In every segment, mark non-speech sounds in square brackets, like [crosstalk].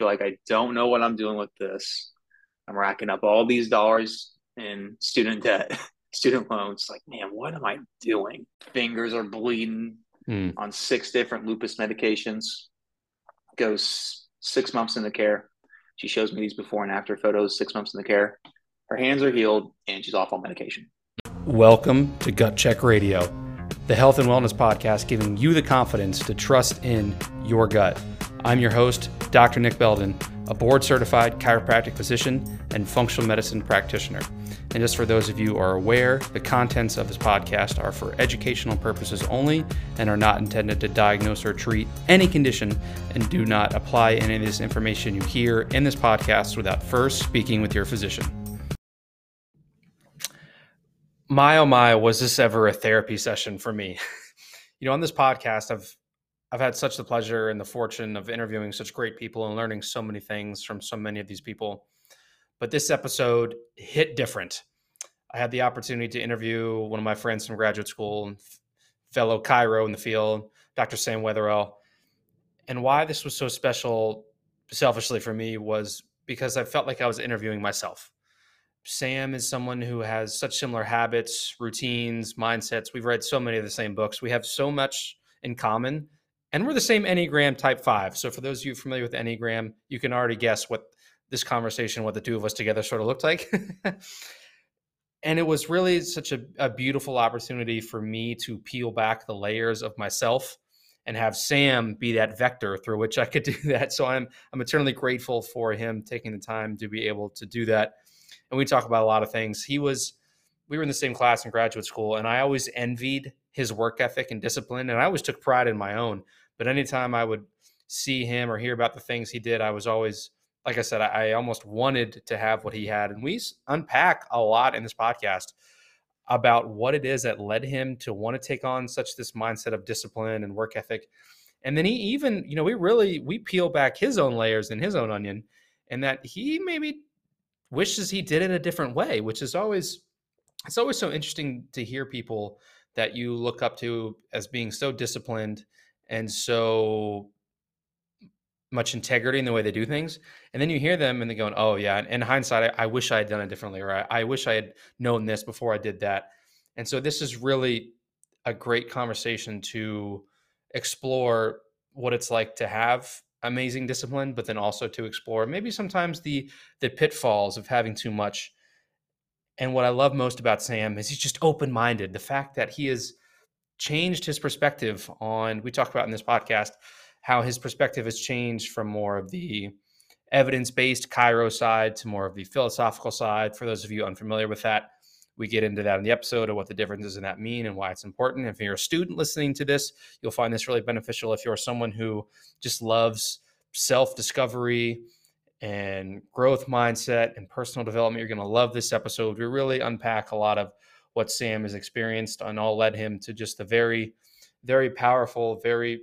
feel like I don't know what I'm doing with this. I'm racking up all these dollars in student debt, [laughs] student loans. Like, man, what am I doing? Fingers are bleeding mm. on six different lupus medications. Goes six months in the care. She shows me these before and after photos, six months in the care. Her hands are healed and she's off on medication. Welcome to Gut Check Radio, the health and wellness podcast giving you the confidence to trust in your gut. I'm your host, Dr. Nick Belden, a board certified chiropractic physician and functional medicine practitioner. And just for those of you who are aware, the contents of this podcast are for educational purposes only and are not intended to diagnose or treat any condition and do not apply any of this information you hear in this podcast without first speaking with your physician. My oh my, was this ever a therapy session for me? [laughs] you know, on this podcast, I've I've had such the pleasure and the fortune of interviewing such great people and learning so many things from so many of these people. But this episode hit different. I had the opportunity to interview one of my friends from graduate school, fellow chiro in the field, Dr. Sam Wetherell. And why this was so special, selfishly for me, was because I felt like I was interviewing myself. Sam is someone who has such similar habits, routines, mindsets. We've read so many of the same books. We have so much in common and we're the same Enneagram type five. So for those of you familiar with Enneagram, you can already guess what this conversation, what the two of us together sort of looked like. [laughs] and it was really such a, a, beautiful opportunity for me to peel back the layers of myself and have Sam be that vector through which I could [laughs] do that. So I'm I'm eternally grateful for him taking the time to be able to do that. And we talk about a lot of things. He was we were in the same class in graduate school and I always envied his work ethic and discipline and I always took pride in my own but anytime I would see him or hear about the things he did, I was always, like I said, I, I almost wanted to have what he had. And we unpack a lot in this podcast about what it is that led him to want to take on such this mindset of discipline and work ethic. And then he even, you know, we really we peel back his own layers and his own onion, and that he maybe wishes he did it a different way, which is always it's always so interesting to hear people that you look up to as being so disciplined and so much integrity in the way they do things. And then you hear them and they're going, oh, yeah. In hindsight, I, I wish I had done it differently, or I, I, wish I had known this before I did that. And so this is really a great conversation to explore what it's like to have amazing discipline, but then also to explore maybe sometimes the the pitfalls of having too much. And what I love most about Sam is he's just open minded. The fact that he has changed his perspective on we talked about in this podcast how his perspective has changed from more of the evidence-based chiro side to more of the philosophical side. For those of you unfamiliar with that we get into that in the episode of what the differences in that mean and why it's important. If you're a student listening to this you'll find this really beneficial. If you're someone who just loves self-discovery and growth mindset and personal development you're going to love this episode we really unpack a lot of what Sam has experienced and all led him to just a very, very powerful, very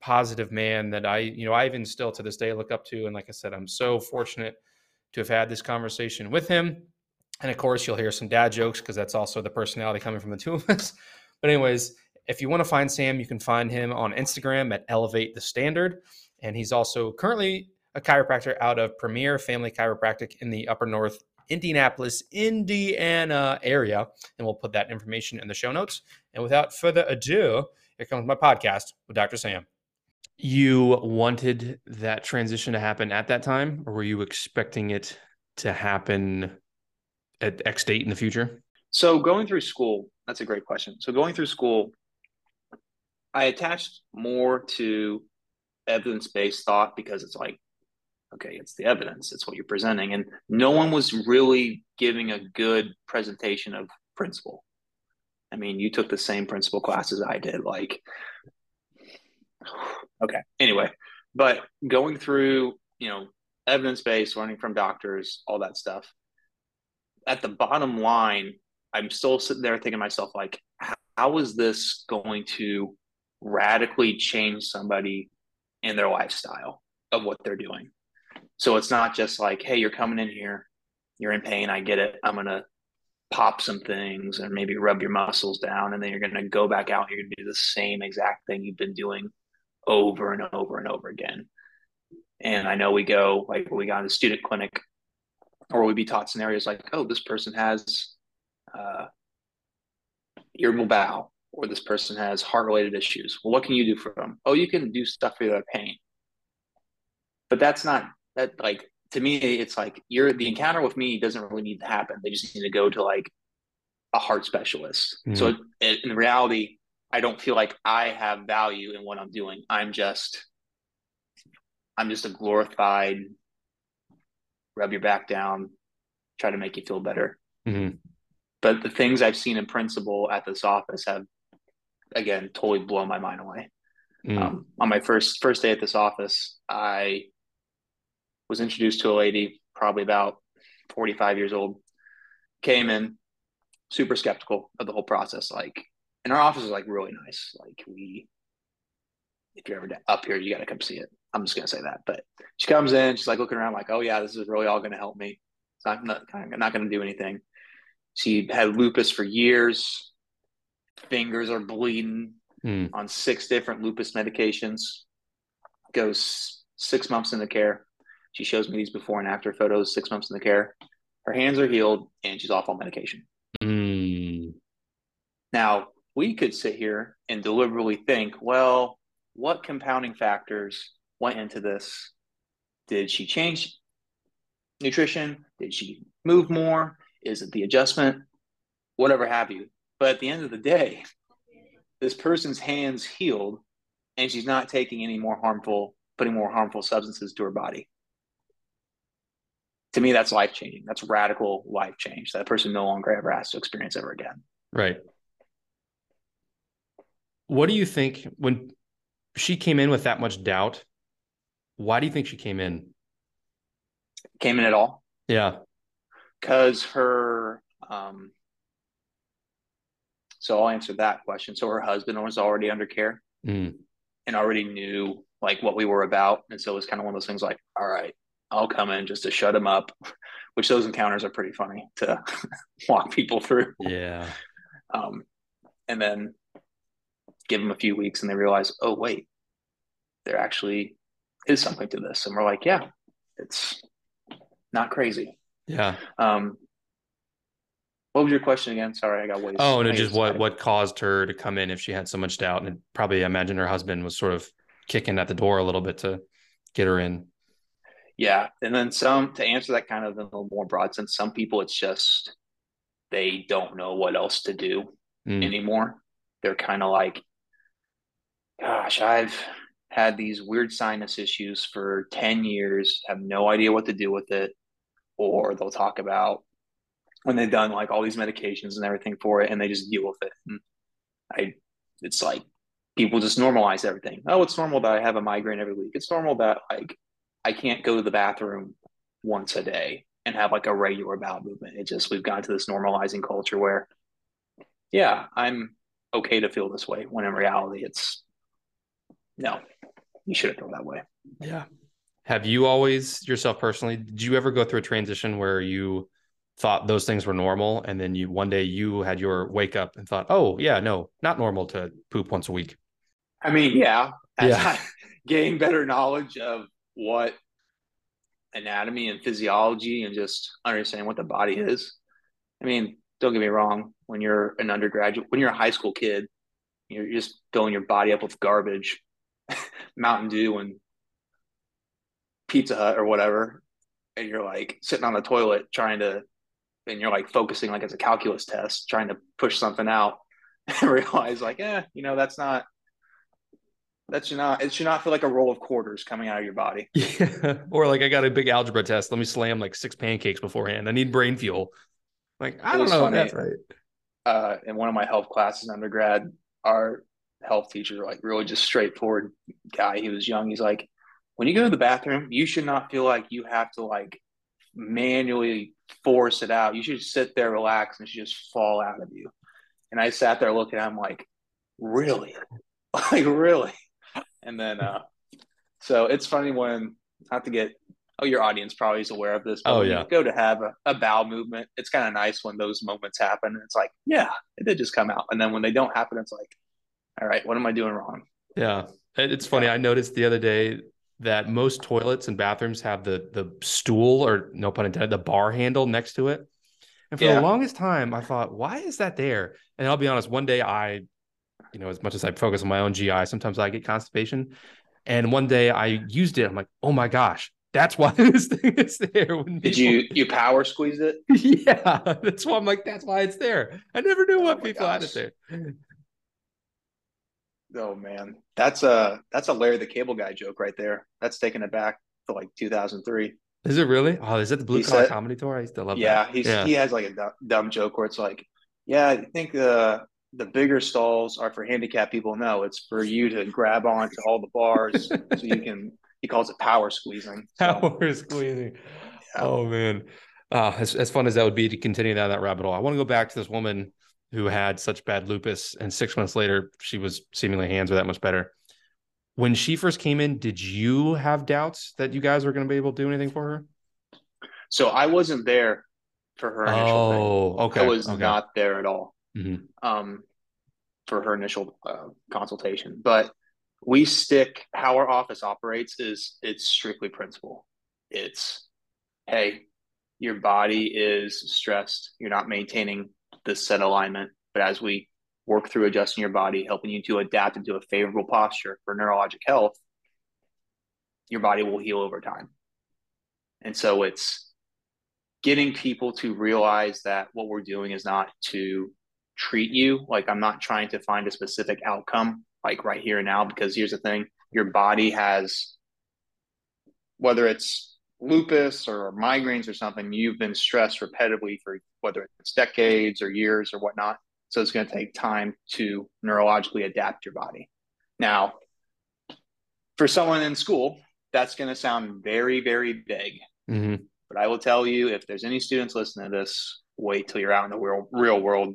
positive man that I, you know, I even still to this day look up to. And like I said, I'm so fortunate to have had this conversation with him. And of course, you'll hear some dad jokes because that's also the personality coming from the [laughs] two of us. But, anyways, if you want to find Sam, you can find him on Instagram at Elevate the Standard. And he's also currently a chiropractor out of Premier Family Chiropractic in the Upper North Indianapolis, Indiana area. And we'll put that information in the show notes. And without further ado, here comes my podcast with Dr. Sam. You wanted that transition to happen at that time, or were you expecting it to happen at X date in the future? So, going through school, that's a great question. So, going through school, I attached more to evidence based thought because it's like okay, it's the evidence, it's what you're presenting. And no one was really giving a good presentation of principle. I mean, you took the same principle classes I did. Like, [sighs] okay, anyway, but going through, you know, evidence based, learning from doctors, all that stuff. At the bottom line, I'm still sitting there thinking to myself, like, how is this going to radically change somebody in their lifestyle of what they're doing? So it's not just like, hey, you're coming in here, you're in pain, I get it. I'm gonna pop some things and maybe rub your muscles down, and then you're gonna go back out. You're gonna do the same exact thing you've been doing over and over and over again. And I know we go like we got in the student clinic, or we'd be taught scenarios like, oh, this person has uh, irritable bowel, or this person has heart related issues. Well, what can you do for them? Oh, you can do stuff for their pain. But that's not that like to me, it's like you're the encounter with me doesn't really need to happen. They just need to go to like a heart specialist. Mm-hmm. So it, in reality, I don't feel like I have value in what I'm doing. I'm just, I'm just a glorified rub your back down, try to make you feel better. Mm-hmm. But the things I've seen in principle at this office have, again, totally blown my mind away. Mm. Um, on my first first day at this office, I was introduced to a lady, probably about 45 years old, came in super skeptical of the whole process. Like, and our office is like really nice. Like, we, if you're ever up here, you got to come see it. I'm just gonna say that. But she comes in, she's like looking around, like, oh yeah, this is really all gonna help me. So I'm not, I'm not gonna do anything. She had lupus for years. Fingers are bleeding mm. on six different lupus medications. Goes six months into care. She shows me these before and after photos, six months in the care. Her hands are healed and she's off on medication. Mm. Now, we could sit here and deliberately think, well, what compounding factors went into this? Did she change nutrition? Did she move more? Is it the adjustment? Whatever have you. But at the end of the day, this person's hands healed and she's not taking any more harmful, putting more harmful substances to her body to me that's life changing that's radical life change that person no longer ever has to experience ever again. Right. What do you think when she came in with that much doubt why do you think she came in? Came in at all? Yeah. Because her um so i'll answer that question. So her husband was already under care mm. and already knew like what we were about. And so it was kind of one of those things like all right I'll come in just to shut him up, which those encounters are pretty funny to [laughs] walk people through. Yeah. Um, and then give them a few weeks and they realize, oh, wait, there actually is something to this. And we're like, yeah, it's not crazy. Yeah. Um, what was your question again? Sorry, I got way. Oh, no, just what what caused her to come in if she had so much doubt, and probably I imagine her husband was sort of kicking at the door a little bit to get her in. Yeah. And then some to answer that kind of in a little more broad sense, some people it's just they don't know what else to do mm. anymore. They're kind of like, gosh, I've had these weird sinus issues for 10 years, have no idea what to do with it. Or they'll talk about when they've done like all these medications and everything for it and they just deal with it. And I it's like people just normalize everything. Oh, it's normal that I have a migraine every week. It's normal that like I can't go to the bathroom once a day and have like a regular bowel movement. It just we've gotten to this normalizing culture where, yeah, I'm okay to feel this way. When in reality, it's no, you shouldn't feel that way. Yeah. Have you always yourself personally? Did you ever go through a transition where you thought those things were normal, and then you one day you had your wake up and thought, oh yeah, no, not normal to poop once a week. I mean, yeah, as yeah. [laughs] I gain better knowledge of what anatomy and physiology and just understanding what the body is. I mean, don't get me wrong, when you're an undergraduate, when you're a high school kid, you're just filling your body up with garbage, [laughs] Mountain Dew and Pizza Hut or whatever. And you're like sitting on the toilet trying to, and you're like focusing like it's a calculus test, trying to push something out [laughs] and realize like, eh, you know, that's not that should not it should not feel like a roll of quarters coming out of your body. [laughs] Yeah. Or like I got a big algebra test. Let me slam like six pancakes beforehand. I need brain fuel. Like I don't know. Funny. That's right. Uh, in one of my health classes in undergrad, our health teacher, like really just straightforward guy. He was young. He's like, when you go to the bathroom, you should not feel like you have to like manually force it out. You should sit there, relax, and it should just fall out of you. And I sat there looking at him like, really? [laughs] like really? And then, uh, so it's funny when not to get oh your audience probably is aware of this. But oh yeah, go to have a, a bowel movement. It's kind of nice when those moments happen. And it's like yeah, it did just come out. And then when they don't happen, it's like all right, what am I doing wrong? Yeah, it's funny. Yeah. I noticed the other day that most toilets and bathrooms have the the stool or no pun intended, the bar handle next to it. And for yeah. the longest time, I thought, why is that there? And I'll be honest, one day I, you know, as much as I focus on my own GI, sometimes I get constipation. And one day I used it. I'm like, oh my gosh, that's why [laughs] this thing is there. Did people... you you power squeeze it? [laughs] yeah, that's why I'm like, that's why it's there. I never knew oh what people gosh. had it there. Oh man, that's a that's a Larry the Cable Guy joke right there. That's taking it back to like 2003. Is it really? Oh, is it the Blue Collar Comedy Tour? I used to love yeah, that. He's, yeah, he has like a dumb, dumb joke where it's like, yeah, I think the the bigger stalls are for handicapped people. No, it's for you to grab onto all the bars [laughs] so you can. He calls it power squeezing. So. Power squeezing. Yeah. Oh man, uh, as as fun as that would be to continue down that rabbit hole, I want to go back to this woman who had such bad lupus, and six months later, she was seemingly hands were that much better. When she first came in, did you have doubts that you guys were going to be able to do anything for her? So I wasn't there for her initial oh, okay. I was okay. not there at all mm-hmm. um, for her initial uh, consultation. But we stick how our office operates is it's strictly principle. It's hey, your body is stressed. You're not maintaining the set alignment. But as we work through adjusting your body, helping you to adapt into a favorable posture for neurologic health, your body will heal over time. And so it's getting people to realize that what we're doing is not to treat you. Like I'm not trying to find a specific outcome, like right here and now, because here's the thing your body has, whether it's lupus or migraines or something, you've been stressed repetitively for whether it's decades or years or whatnot. So it's going to take time to neurologically adapt your body. Now, for someone in school, that's going to sound very, very big. Mm-hmm. But I will tell you, if there's any students listening to this, wait till you're out in the real, real world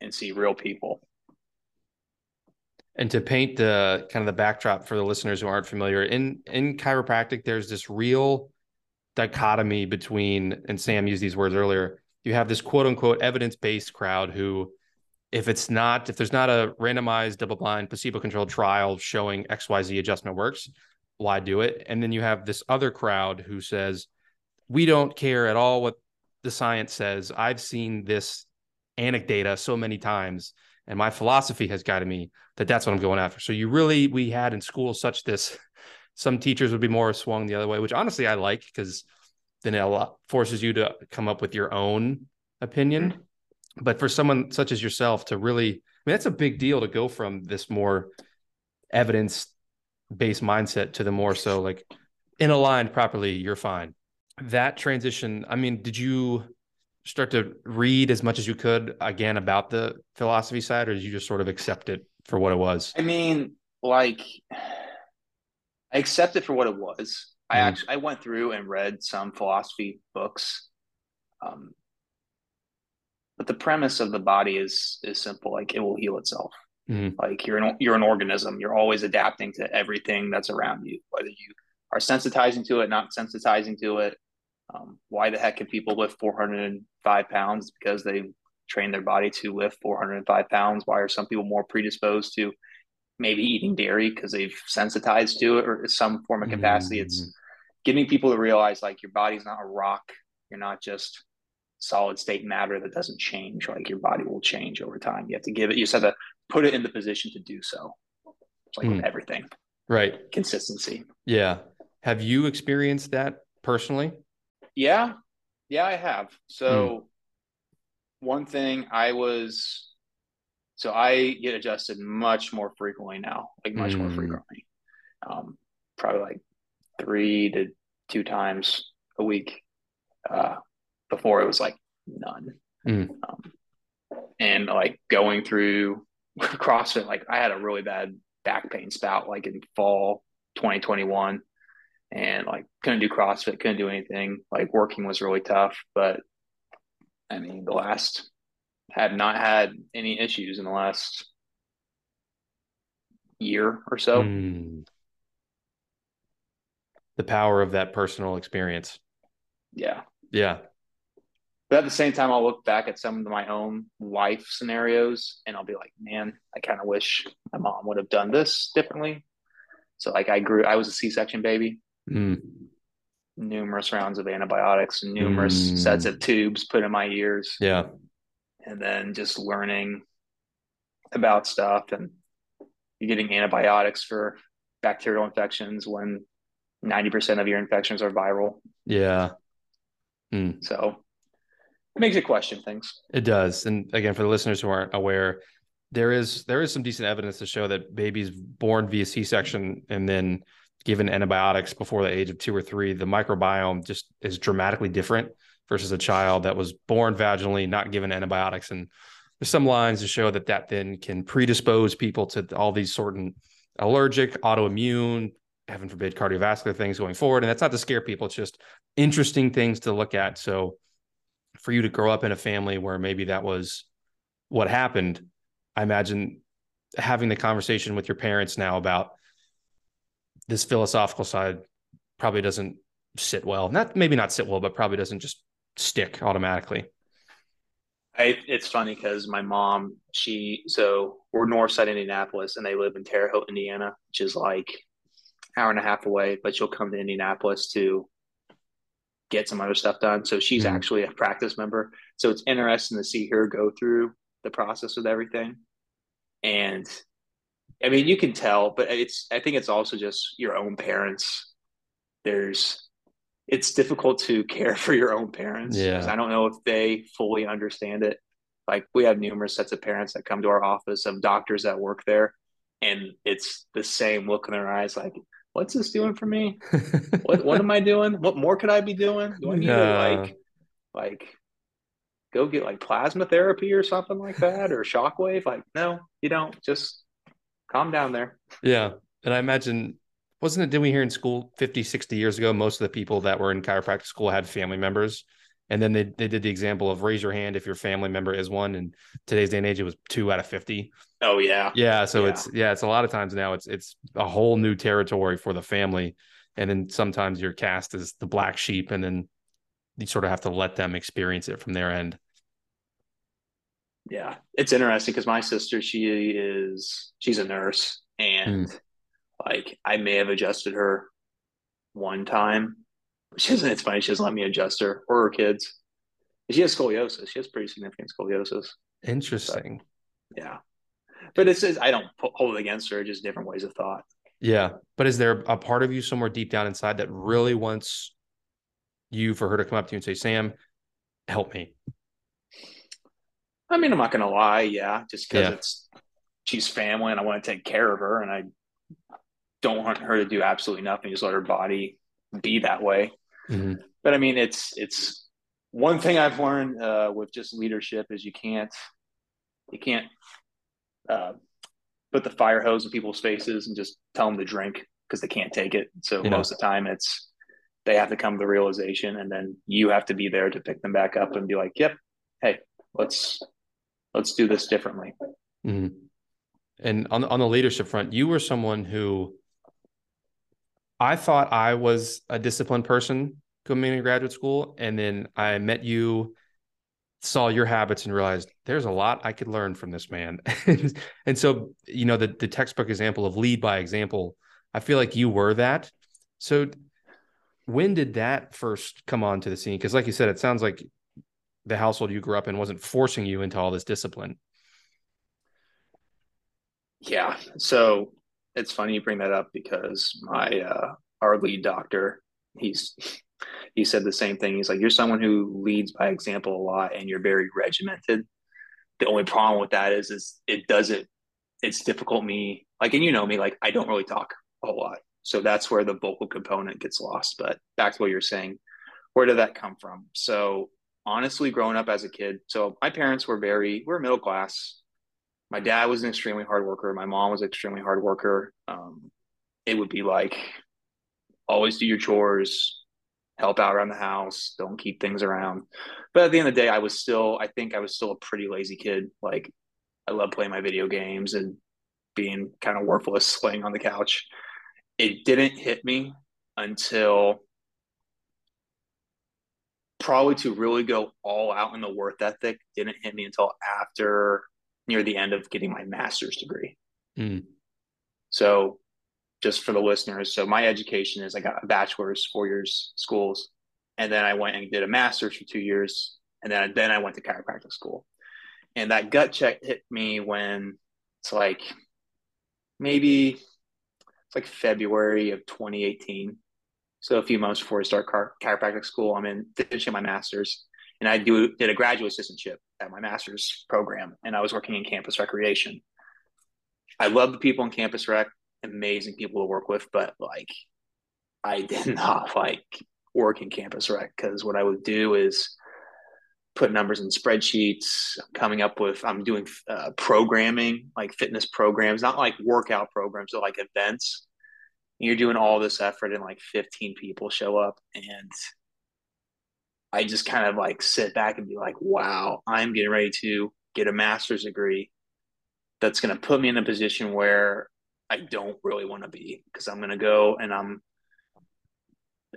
and see real people. And to paint the kind of the backdrop for the listeners who aren't familiar, in in chiropractic, there's this real dichotomy between, and Sam used these words earlier, you have this quote unquote evidence based crowd who, if it's not, if there's not a randomized, double blind, placebo controlled trial showing XYZ adjustment works, why do it? And then you have this other crowd who says, we don't care at all what the science says. I've seen this anecdata so many times and my philosophy has guided me that that's what I'm going after. So you really we had in school such this [laughs] some teachers would be more swung the other way, which honestly I like because then it forces you to come up with your own opinion. Mm-hmm. But for someone such as yourself to really, I mean, that's a big deal to go from this more evidence based mindset to the more so like in aligned properly, you're fine. That transition, I mean, did you start to read as much as you could again about the philosophy side, or did you just sort of accept it for what it was? I mean, like I accept it for what it was. I mm. actually I went through and read some philosophy books, um, but the premise of the body is is simple. Like it will heal itself. Mm. Like you're an you're an organism. You're always adapting to everything that's around you, whether you are sensitizing to it, not sensitizing to it. Um, why the heck can people lift 405 pounds? Because they train their body to lift 405 pounds. Why are some people more predisposed to maybe eating dairy because they've sensitized to it or some form of capacity. Mm-hmm. It's getting people to realize like your body's not a rock. You're not just solid state matter that doesn't change. Like your body will change over time. You have to give it, you just have to put it in the position to do so. It's like mm. with everything. Right. Consistency. Yeah. Have you experienced that personally? Yeah. Yeah, I have. So mm. one thing I was so I get adjusted much more frequently now, like much mm. more frequently. Um, probably like three to two times a week. Uh, before it was like none. Mm. Um, and like going through [laughs] CrossFit, like I had a really bad back pain spout like in fall 2021 and like couldn't do CrossFit, couldn't do anything. Like working was really tough, but I mean, the last have not had any issues in the last year or so. Mm. The power of that personal experience. Yeah. Yeah. But at the same time, I'll look back at some of my own life scenarios and I'll be like, man, I kind of wish my mom would have done this differently. So, like, I grew, I was a C section baby. Mm. numerous rounds of antibiotics, and numerous Mm. sets of tubes put in my ears, Yeah. and then just learning about stuff and you're getting antibiotics for bacterial infections when 90% of your infections are viral. Yeah. So it makes you question things. It does. And again, for the listeners who aren't aware, there is there is some decent evidence to show that babies born via C-section and then given antibiotics before the age of two or three, the microbiome just is dramatically different versus a child that was born vaginally, not given antibiotics. And there's some lines to show that that then can predispose people to all these certain allergic, autoimmune, heaven forbid, cardiovascular things going forward. And that's not to scare people; it's just interesting things to look at. So, for you to grow up in a family where maybe that was what happened, I imagine having the conversation with your parents now about this philosophical side probably doesn't sit well. Not maybe not sit well, but probably doesn't just stick automatically. I, it's funny because my mom, she, so we're north side Indianapolis and they live in Terre Haute, Indiana, which is like hour and a half away, but she'll come to Indianapolis to get some other stuff done. So she's Mhm. actually a practice member. So it's interesting to see her go through the process with everything. And I mean, you can tell, but it's, I think it's also just your own parents. There's, it's difficult to care [laughs] for your own parents. Yeah. I don't know if they fully understand it. Like we have numerous sets of parents that come to our office of doctors that work there, and it's the same look in their eyes, like, "What's this doing for me? What what am I doing? What more could I be doing? Do I need to like like go get like plasma therapy or something like that or shockwave? Like, no, you don't. Just calm down there. Yeah. And I imagine, wasn't it, did we hear in school 50, 60 years ago, most of the people that were in chiropractic school had family members. And then they, they did the example of raise your hand if your family member is one. And today's day and age, it was two out of 50. Oh yeah. Yeah. So Yeah. it's, yeah, it's a lot of times now it's, it's a whole new territory for the family. And then sometimes you're cast as the black sheep and then you sort of have to let them experience it from their end. Yeah, it's interesting because my sister, she is she's a nurse, and mm. like I may have adjusted her one time. She doesn't. It's funny. She doesn't let me adjust her or her kids. She has scoliosis. She has pretty significant scoliosis. Interesting. Yeah, but it's I don't hold it against her. Just different ways of thought. Yeah. But is there a part of you somewhere deep down inside that really wants you for her to come up to you and say, Sam, help me? I mean, I'm not gonna lie. Yeah, just because Yeah. it's she's family, and I want to take care of her, and I don't want her to do absolutely nothing. Just let her body be that way. Mhm. but I mean, it's it's one thing I've learned uh, with just leadership is you can't you can't uh, put the fire hose in people's faces and just tell them to drink because they can't take it. So Yeah. most of the time, it's they have to come to the realization, and then you have to be there to pick them back up and be like, "Yep, hey, let's let's do this differently." Mhm. And on on the leadership front, you were someone who I thought I was a disciplined person coming into graduate school, and then I met you, saw your habits, and realized there's a lot I could learn from this man. [laughs] and so, you know, the the textbook example of lead by example, I feel like you were that. So, when did that first come onto the scene? Because, like you said, it sounds like the household you grew up in wasn't forcing you into all this discipline. Yeah. So it's funny you bring that up because my uh our lead doctor, he's he said the same thing. He's like, You're someone who leads by example a lot and you're very regimented. The only problem with that is is it doesn't it's difficult me like and you know me, like I don't really talk a lot. So that's where the vocal component gets lost. But back to what you're saying, where did that come from? So honestly, growing up as a kid, so my parents were very we're middle class my dad was an extremely hard worker. My mom was an extremely hard worker. Um, it would be like always do your chores, help out around the house, don't keep things around. But at the end of the day, I was still, I think I was still a pretty lazy kid. Like I love playing my video games and being kind of worthless [laughs] laying on the couch. It didn't hit me until probably to really go all out in the worth ethic didn't hit me until after near the end of getting my master's degree. Mm. So just for the listeners. So my education is I got a bachelor's, four years schools, and then I went and did a master's for two years, and then then I went to chiropractic school. And that gut check hit me when it's like maybe it's like February of 2018. So a few months before I start car- chiropractic school, I'm in finishing my master's, and I do did a graduate assistantship at my master's program, and I was working in campus recreation. I love the people in campus rec, amazing people to work with, but like I did [laughs] not like work in campus rec because what I would do is put numbers in spreadsheets, coming up with, I'm doing uh, programming, like fitness programs, not like workout programs, but like events. You're doing all this effort and like 15 people show up. And I just kind of like sit back and be like, wow, I'm getting ready to get a master's degree that's going to put me in a position where I don't really want to be because I'm going to go and I'm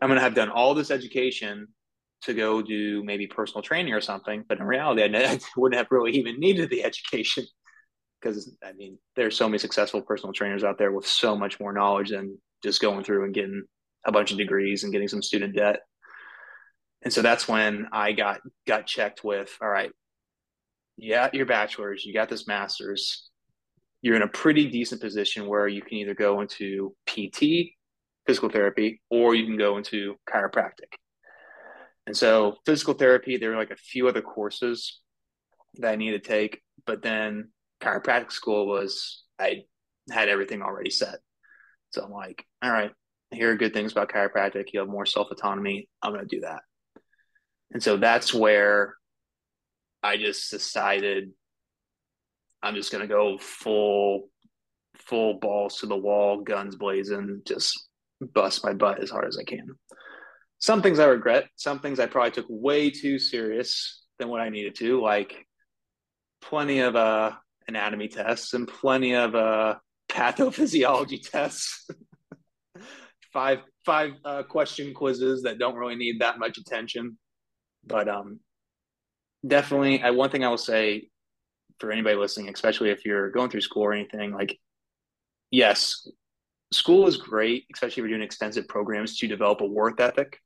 I'm going to have done all this education to go do maybe personal training or something. But in reality, I [laughs] wouldn't have really even needed the education because I mean, there's so many successful personal trainers out there with so much more knowledge than just going through and getting a bunch of degrees and getting some student debt. And so that's when I got got checked with, all right, yeah, your bachelor's, you got this master's, you're in a pretty decent position where you can either go into PT, physical therapy, or you can go into chiropractic. And so physical therapy, there were like a few other courses that I needed to take, but then chiropractic school was I had everything already set. So I'm like, all right, here are good things about chiropractic. You have more self autonomy. I'm going to do that. And so that's where I just decided I'm just going to go full, full balls to the wall, guns blazing, just bust my butt as hard as I can some things I regret. Some things I probably took way too serious than what I needed to, like plenty of uh, anatomy tests and plenty of uh, pathophysiology tests. [laughs] five five uh, question quizzes that don't really need that much attention, but um, definitely. I one thing I will say for anybody listening, especially if you're going through school or anything, like yes, school is great, especially if you're doing extensive programs to develop a work ethic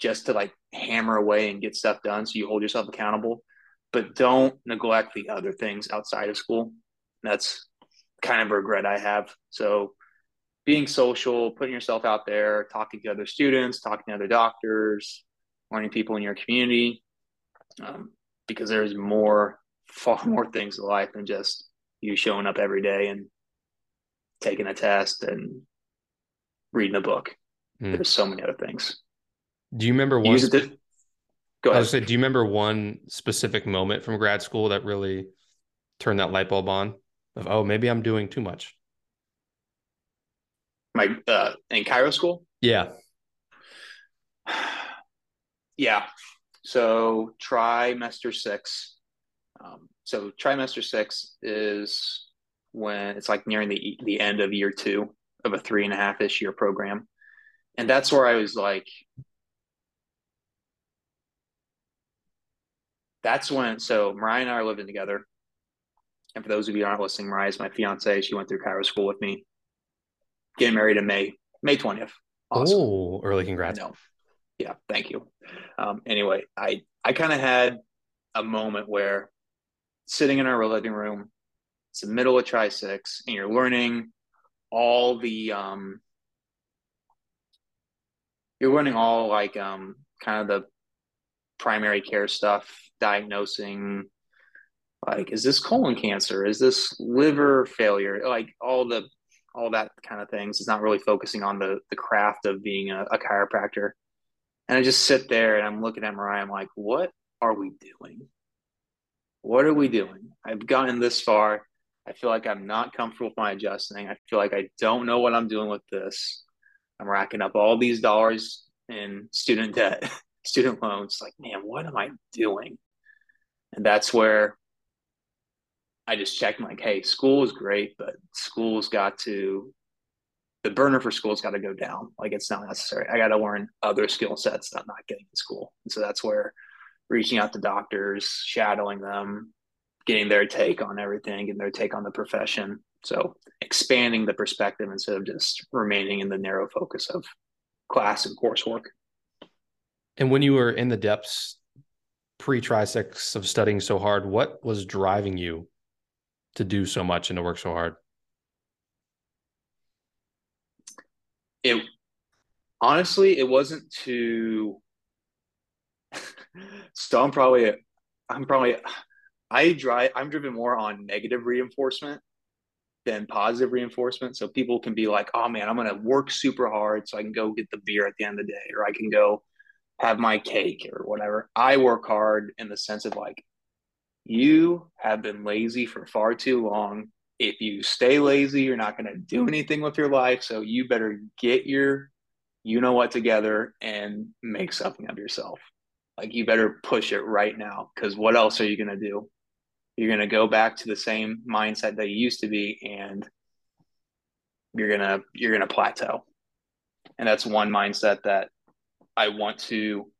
just to like hammer away and get stuff done so you hold yourself accountable but don't neglect the other things outside of school that's kind of regret i have so being social putting yourself out there talking to other students talking to other doctors learning people in your community um, because there's more far more things in life than just you showing up every day and taking a test and reading a book mm. there's so many other things do you remember one? Spe- Go ahead. I was say, do you remember one specific moment from grad school that really turned that light bulb on? Of oh, maybe I'm doing too much. My uh, in chiro school. Yeah. [sighs] yeah. So trimester six. Um, so trimester six is when it's like nearing the the end of year two of a three and a half ish year program, and that's where I was like, that's when so Mariah and I are living together. And for those of you who aren't listening, Mariah is my fiance. She went through chiro school with me. Getting married in May, May 20th. Awesome. Oh, early congrats. No. Yeah, thank you. Um, anyway, I I kind of had a moment where sitting in our living room, it's the middle of tri six, and you're learning all the um you're learning all like um kind of the primary care stuff diagnosing like is this colon cancer? Is this liver failure? Like all the all that kind of things. Is not really focusing on the the craft of being a, a chiropractor. And i just sit there and i'm looking at mariah. I'm like what are we doing? What are we doing? I've gotten this far. I feel like i'm not comfortable with my adjusting. I feel like i don't know what i'm doing with this. I'm racking up all these dollars in student debt [laughs] student loans. Like man what am i doing? And that's where I just checked like, hey, school is great, but school's got to the burner for school's got to go down. Like it's not necessary. I got to learn other skill sets that I'm not getting in school. And so that's where reaching out to doctors, shadowing them, getting their take on everything, and their take on the profession So expanding the perspective instead of just remaining in the narrow focus of class and coursework. And when you were in the depths pre trisix of studying so hard, what was driving you to do so much and to work so hard? It honestly, it wasn't too. so I'm probably, I'm probably, I drive, I'm driven more on negative reinforcement than positive reinforcement. So people can be like, oh man, I'm going to work super hard so I can go get the beer at the end of the day, or I can go have my cake or whatever. I work hard in the sense of like, you have been lazy for far too long. If you stay lazy, you're not going to do anything with your life. So you better get your, you know what, together and make something of yourself. Like you better push it right now because what else are you going to do? You're going to go back to the same mindset that you used to be and you're going to you're going to plateau. And that's one mindset that I want to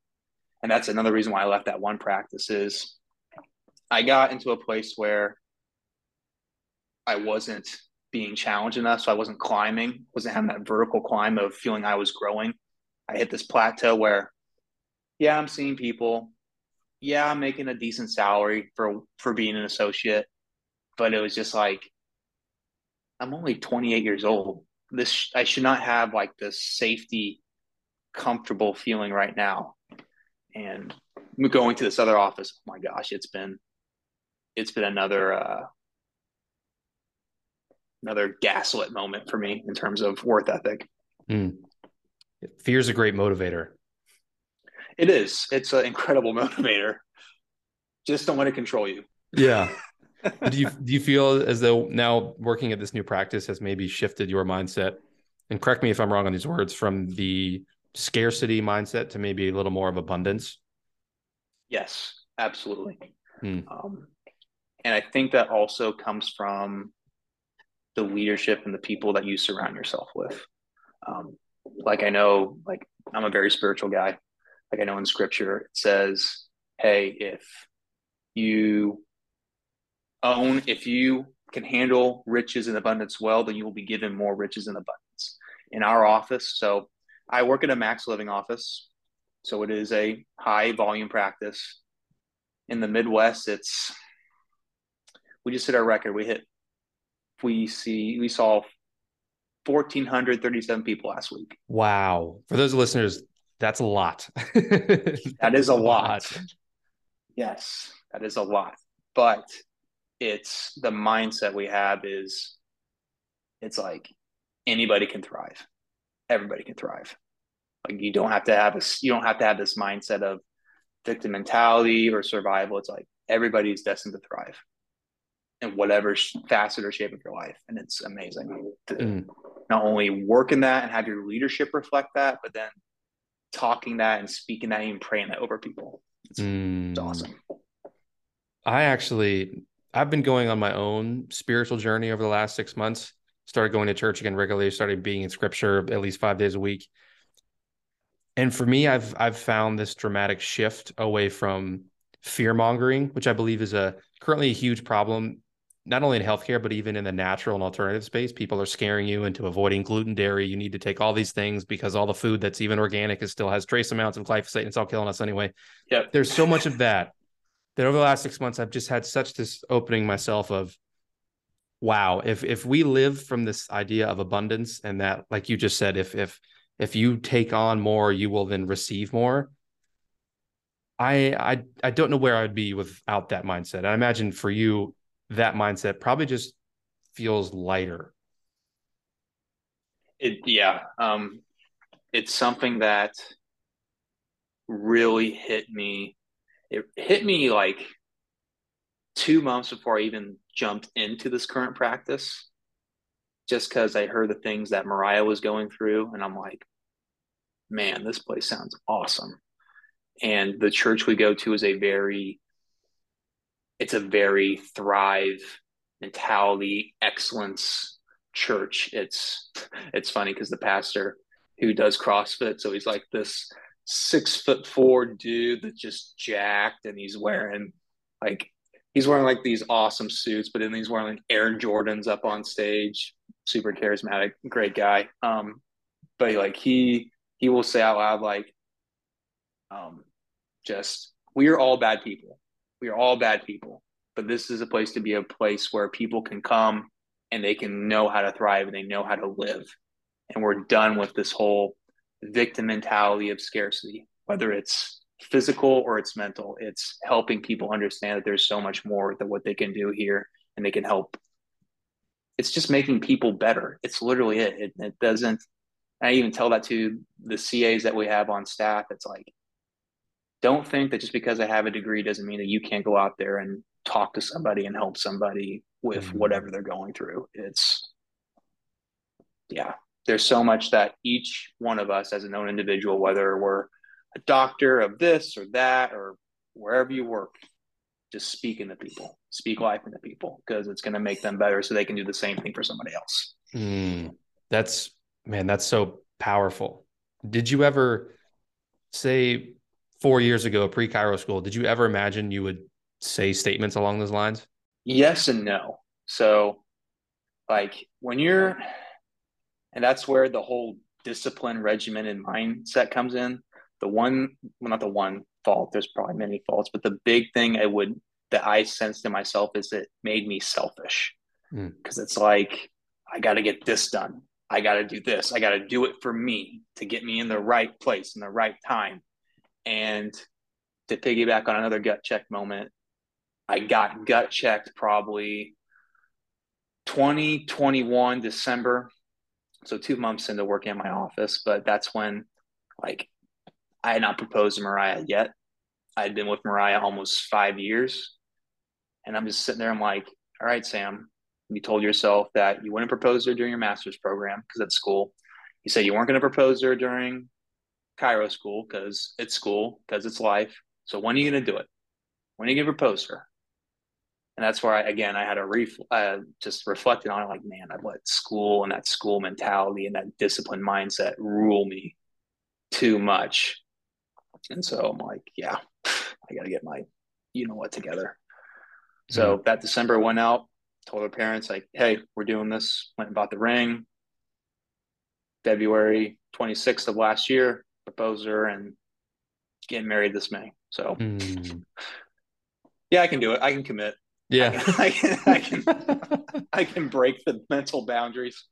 and that's another reason why I left that one practice is I got into a place where I wasn't being challenged enough. So I wasn't climbing, wasn't having that vertical climb of feeling I was growing. I hit this plateau where, yeah, I'm seeing people. Yeah, I'm making a decent salary for for being an associate, but it was just like I'm only 28 years old. This I should not have like this safety, comfortable feeling right now. And going to this other office, oh my gosh, it's been it's been another uh, another gaslit moment for me in terms of worth ethic. Mm. Fear is a great motivator. It is. It's an incredible [laughs] motivator. Just don't want to control you. Yeah. [laughs] do you do you feel as though now working at this new practice has maybe shifted your mindset? And correct me if I'm wrong on these words from the scarcity mindset to maybe a little more of abundance. Yes, absolutely. Hmm. Um, and I think that also comes from the leadership and the people that you surround yourself with. Um, like I know, like I'm a very spiritual guy. Like I know in scripture it says, "Hey, if you own, if you can handle riches and abundance well, then you will be given more riches and abundance." In our office, so I work in a MaxLiving office, so it is a high volume practice. In the Midwest, it's we just hit our record. We hit we see we saw 1437 people last week. Wow. For those listeners, that's a lot. [laughs] that is a lot. Yes, that is a lot. But it's the mindset we have is it's like anybody can thrive. Everybody can thrive. Like you don't have to have a you don't have to have this mindset of victim mentality or survival. It's like everybody's destined to thrive in whatever facet or shape of your life. And it's amazing to mm. not only work in that and have your leadership reflect that, but then talking that and speaking that and praying that over people. It's, mm. it's awesome. I actually, I've been going on my own spiritual journey over the last six months. Started going to church again regularly, started being in scripture at least five days a week. And for me, I've I've found this dramatic shift away from fear mongering, which I believe is a currently a huge problem not only in healthcare, but even in the natural and alternative space, people are scaring you into avoiding gluten, dairy. You need to take all these things because all the food that's even organic is still has trace amounts of glyphosate and it's all killing us anyway. Yeah. There's so much of that that over the last six months, I've just had such this opening myself of wow, if if we live from this idea of abundance and that, like you just said, if if if you take on more, you will then receive more. I I I don't know where I'd be without that mindset. I imagine for you, that mindset probably just feels lighter. It yeah, um, it's something that really hit me. It hit me like two months before I even jumped into this current practice, just because I heard the things that Mariah was going through, and I'm like, man, this place sounds awesome. And the church we go to is a very it's a very thrive mentality excellence church it's it's funny because the pastor who does crossfit so he's like this six foot four dude that's just jacked and he's wearing like he's wearing like these awesome suits, but then he's wearing like Air Jordans up on stage. Super charismatic, great guy. Um, but like he he will say out loud like, um, just we are all bad people. We are all bad people, but this is a place to be a place where people can come and they can know how to thrive and they know how to live. And we're done with this whole victim mentality of scarcity, whether it's physical or it's mental. It's helping people understand that there's so much more than what they can do here and they can help. It's just making people better. It's literally it. It, it doesn't, I even tell that to the CAs that we have on staff. It's like, don't think that just because I have a degree doesn't mean that you can't go out there and talk to somebody and help somebody with mm-hmm. whatever they're going through. It's, yeah, there's so much that each one of us as a known individual, whether we're a doctor of this or that or wherever you work, just speak into people, speak life into people because it's going to make them better so they can do the same thing for somebody else. Mm, that's, man, that's so powerful. Did you ever say four years ago, pre chiro school, did you ever imagine you would say statements along those lines? Yes and no. So, like when you're, and that's where the whole discipline, regimen, and mindset comes in. The one, well, not the one fault. There's probably many faults, but the big thing I would that I sensed in myself is it made me selfish because mm. it's like I got to get this done. I got to do this. I got to do it for me to get me in the right place in the right time. And to piggyback on another gut check moment, I got gut checked probably 2021 December. So two months into working in my office, but that's when like I had not proposed to Mariah yet. I had been with Mariah almost five years. And I'm just sitting there, I'm like, all right, Sam, you told yourself that you wouldn't propose to her during your master's program because it's school. You said you weren't going to propose to her during chiro school because it's school, because it's life. So when are you going to do it? When are you going to propose her? and that's where I again I had a ref uh, just reflected on it like man I let school and that school mentality and that discipline mindset rule me too much and so I'm like yeah I got to get my you know what together so mm-hmm. that December went out told her parents like hey we're doing this went and bought the ring February 26th of last year proposed her and getting married this May so mm. yeah I can do it I can commit yeah, I can, [laughs] I can, I can, I can break the mental boundaries.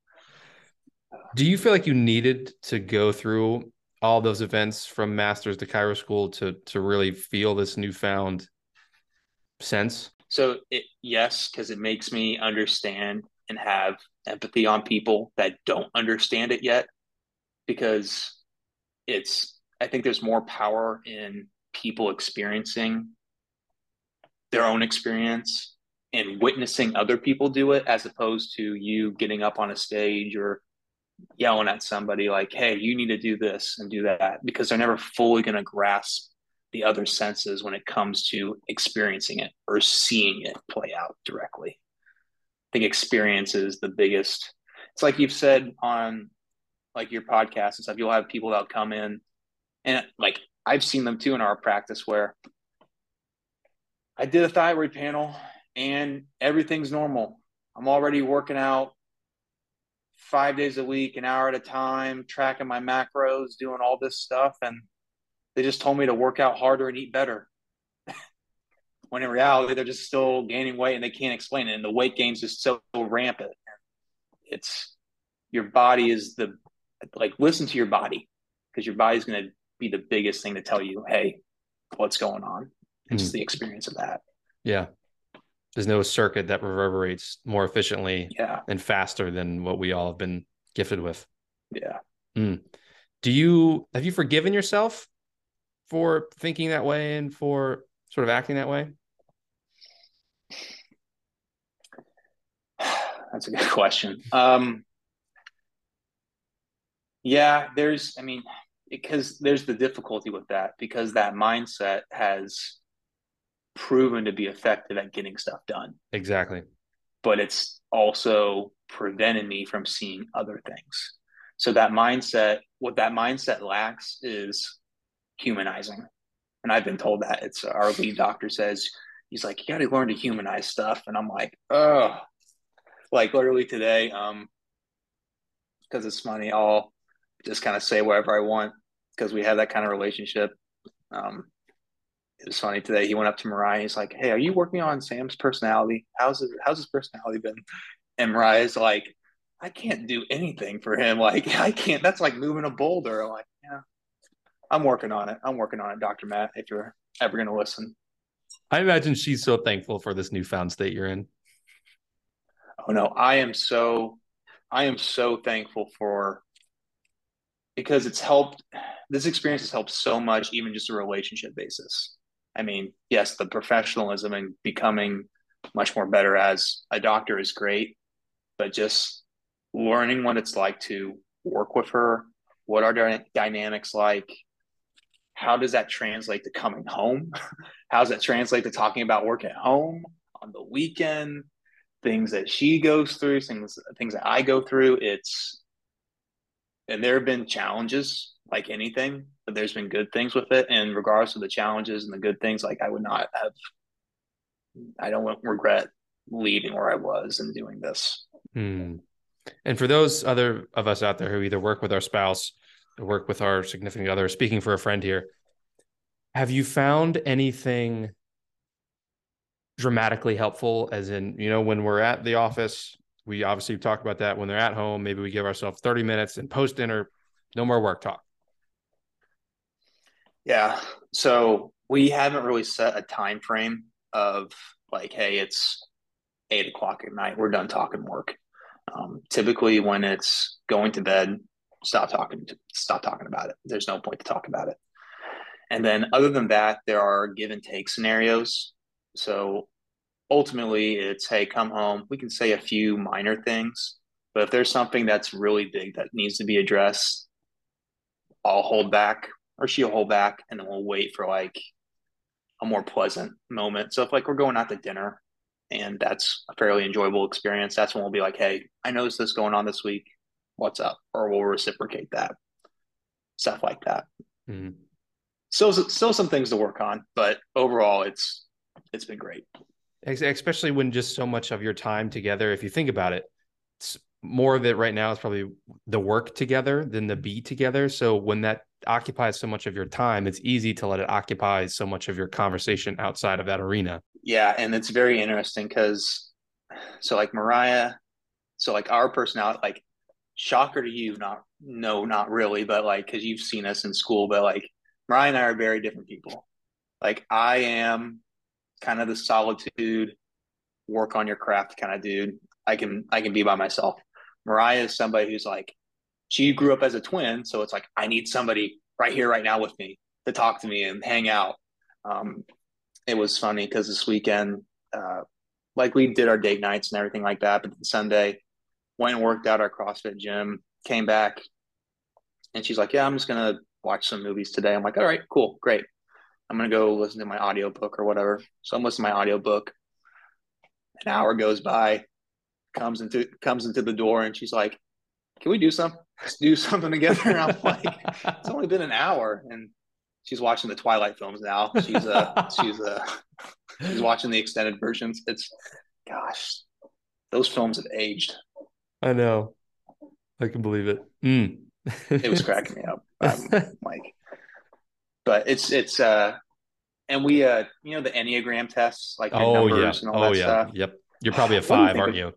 Do you feel like you needed to go through all those events from masters to chiro school to to really feel this newfound sense? So it, yes, because it makes me understand and have empathy on people that don't understand it yet. Because it's, I think there's more power in people experiencing their own experience and witnessing other people do it as opposed to you getting up on a stage or yelling at somebody like hey you need to do this and do that because they're never fully going to grasp the other senses when it comes to experiencing it or seeing it play out directly. I think experience is the biggest it's like you've said on like your podcast and stuff you'll have people that'll come in and like i've seen them too in our practice where I did a thyroid panel and everything's normal. I'm already working out five days a week, an hour at a time, tracking my macros, doing all this stuff. And they just told me to work out harder and eat better. [laughs] when in reality, they're just still gaining weight and they can't explain it. And the weight gain's just so rampant. It's your body is the like listen to your body because your body's going to be the biggest thing to tell you, hey, what's going on. It's mm. the experience of that. Yeah. There's no circuit that reverberates more efficiently yeah. and faster than what we all have been gifted with. Yeah. Mm. Do you have you forgiven yourself for thinking that way and for sort of acting that way? [sighs] That's a good [laughs] question. Um, yeah, there's, I mean, because there's the difficulty with that because that mindset has proven to be effective at getting stuff done. Exactly. But it's also prevented me from seeing other things. So that mindset, what that mindset lacks is humanizing. And I've been told that it's our lead doctor says he's like, you got to learn to humanize stuff. And I'm like, oh, like literally today, um, because it's funny, I'll just kind of say whatever I want because we have that kind of relationship. Um, it was funny today. He went up to Mariah. He's like, "Hey, are you working on Sam's personality? How's his How's his personality been?" And Mariah's like, "I can't do anything for him. Like, [laughs] I can't. That's like moving a boulder." I'm like, "Yeah, I'm working on it. I'm working on it, Doctor Matt. If you're ever going to listen." I imagine she's so thankful for this newfound state you're in. Oh no, I am so, I am so thankful for because it's helped. This experience has helped so much, even just a relationship basis. I mean, yes, the professionalism and becoming much more better as a doctor is great, but just learning what it's like to work with her, what are dynamics like, how does that translate to coming home? [laughs] how does that translate to talking about work at home on the weekend? Things that she goes through, things things that I go through. It's and there have been challenges like anything, but there's been good things with it. And regardless of the challenges and the good things, like I would not have, I don't regret leaving where I was and doing this. Hmm. And for those other of us out there who either work with our spouse, or work with our significant other, speaking for a friend here, have you found anything dramatically helpful? As in, you know, when we're at the office, we obviously talk about that. When they're at home, maybe we give ourselves 30 minutes and post dinner, no more work talk. Yeah. So we haven't really set a time frame of like, hey, it's eight o'clock at night. We're done talking work. Um, typically, when it's going to bed, stop talking. To, stop talking about it. There's no point to talk about it. And then, other than that, there are give and take scenarios. So ultimately, it's hey, come home. We can say a few minor things, but if there's something that's really big that needs to be addressed, I'll hold back or she'll hold back and then we'll wait for like a more pleasant moment. So if like we're going out to dinner and that's a fairly enjoyable experience, that's when we'll be like, hey, I noticed this going on this week. What's up? Or we'll reciprocate that. Stuff like that. Mm-hmm. Still, still some things to work on, but overall, it's it's been great. Especially when just so much of your time together, if you think about it, more of it right now is probably the work together than the be together. So when that occupies so much of your time, it's easy to let it occupy so much of your conversation outside of that arena. Yeah, and it's very interesting because so like Mariah, so like our personality, like shocker to you, not no, not really, but like because you've seen us in school, but like Mariah and I are very different people. Like I am kind of the solitude, work on your craft kind of dude. I can I can be by myself. Mariah is somebody who's like she grew up as a twin, so it's like I need somebody right here, right now with me to talk to me and hang out. Um, it was funny because this weekend, uh, like we did our date nights and everything like that, but Sunday went and worked out our CrossFit gym, came back, and she's like, "Yeah, I'm just gonna watch some movies today." I'm like, "All right, cool, great. I'm gonna go listen to my audiobook or whatever." So I'm listening to my audiobook. An hour goes by, comes into comes into the door, and she's like, "Can we do something?" [laughs] do something together. And I'm [laughs] like, it's only been an hour, and she's watching the Twilight films now. She's uh she's uh she's watching the extended versions. It's gosh, those films have aged. I know. I can believe it. Mm. it was [laughs] cracking me up. Um, like, but it's it's uh, and we uh, you know the Enneagram tests, like oh yeah, oh yeah, stuff. yep. You're probably a [sighs] five, aren't of, you?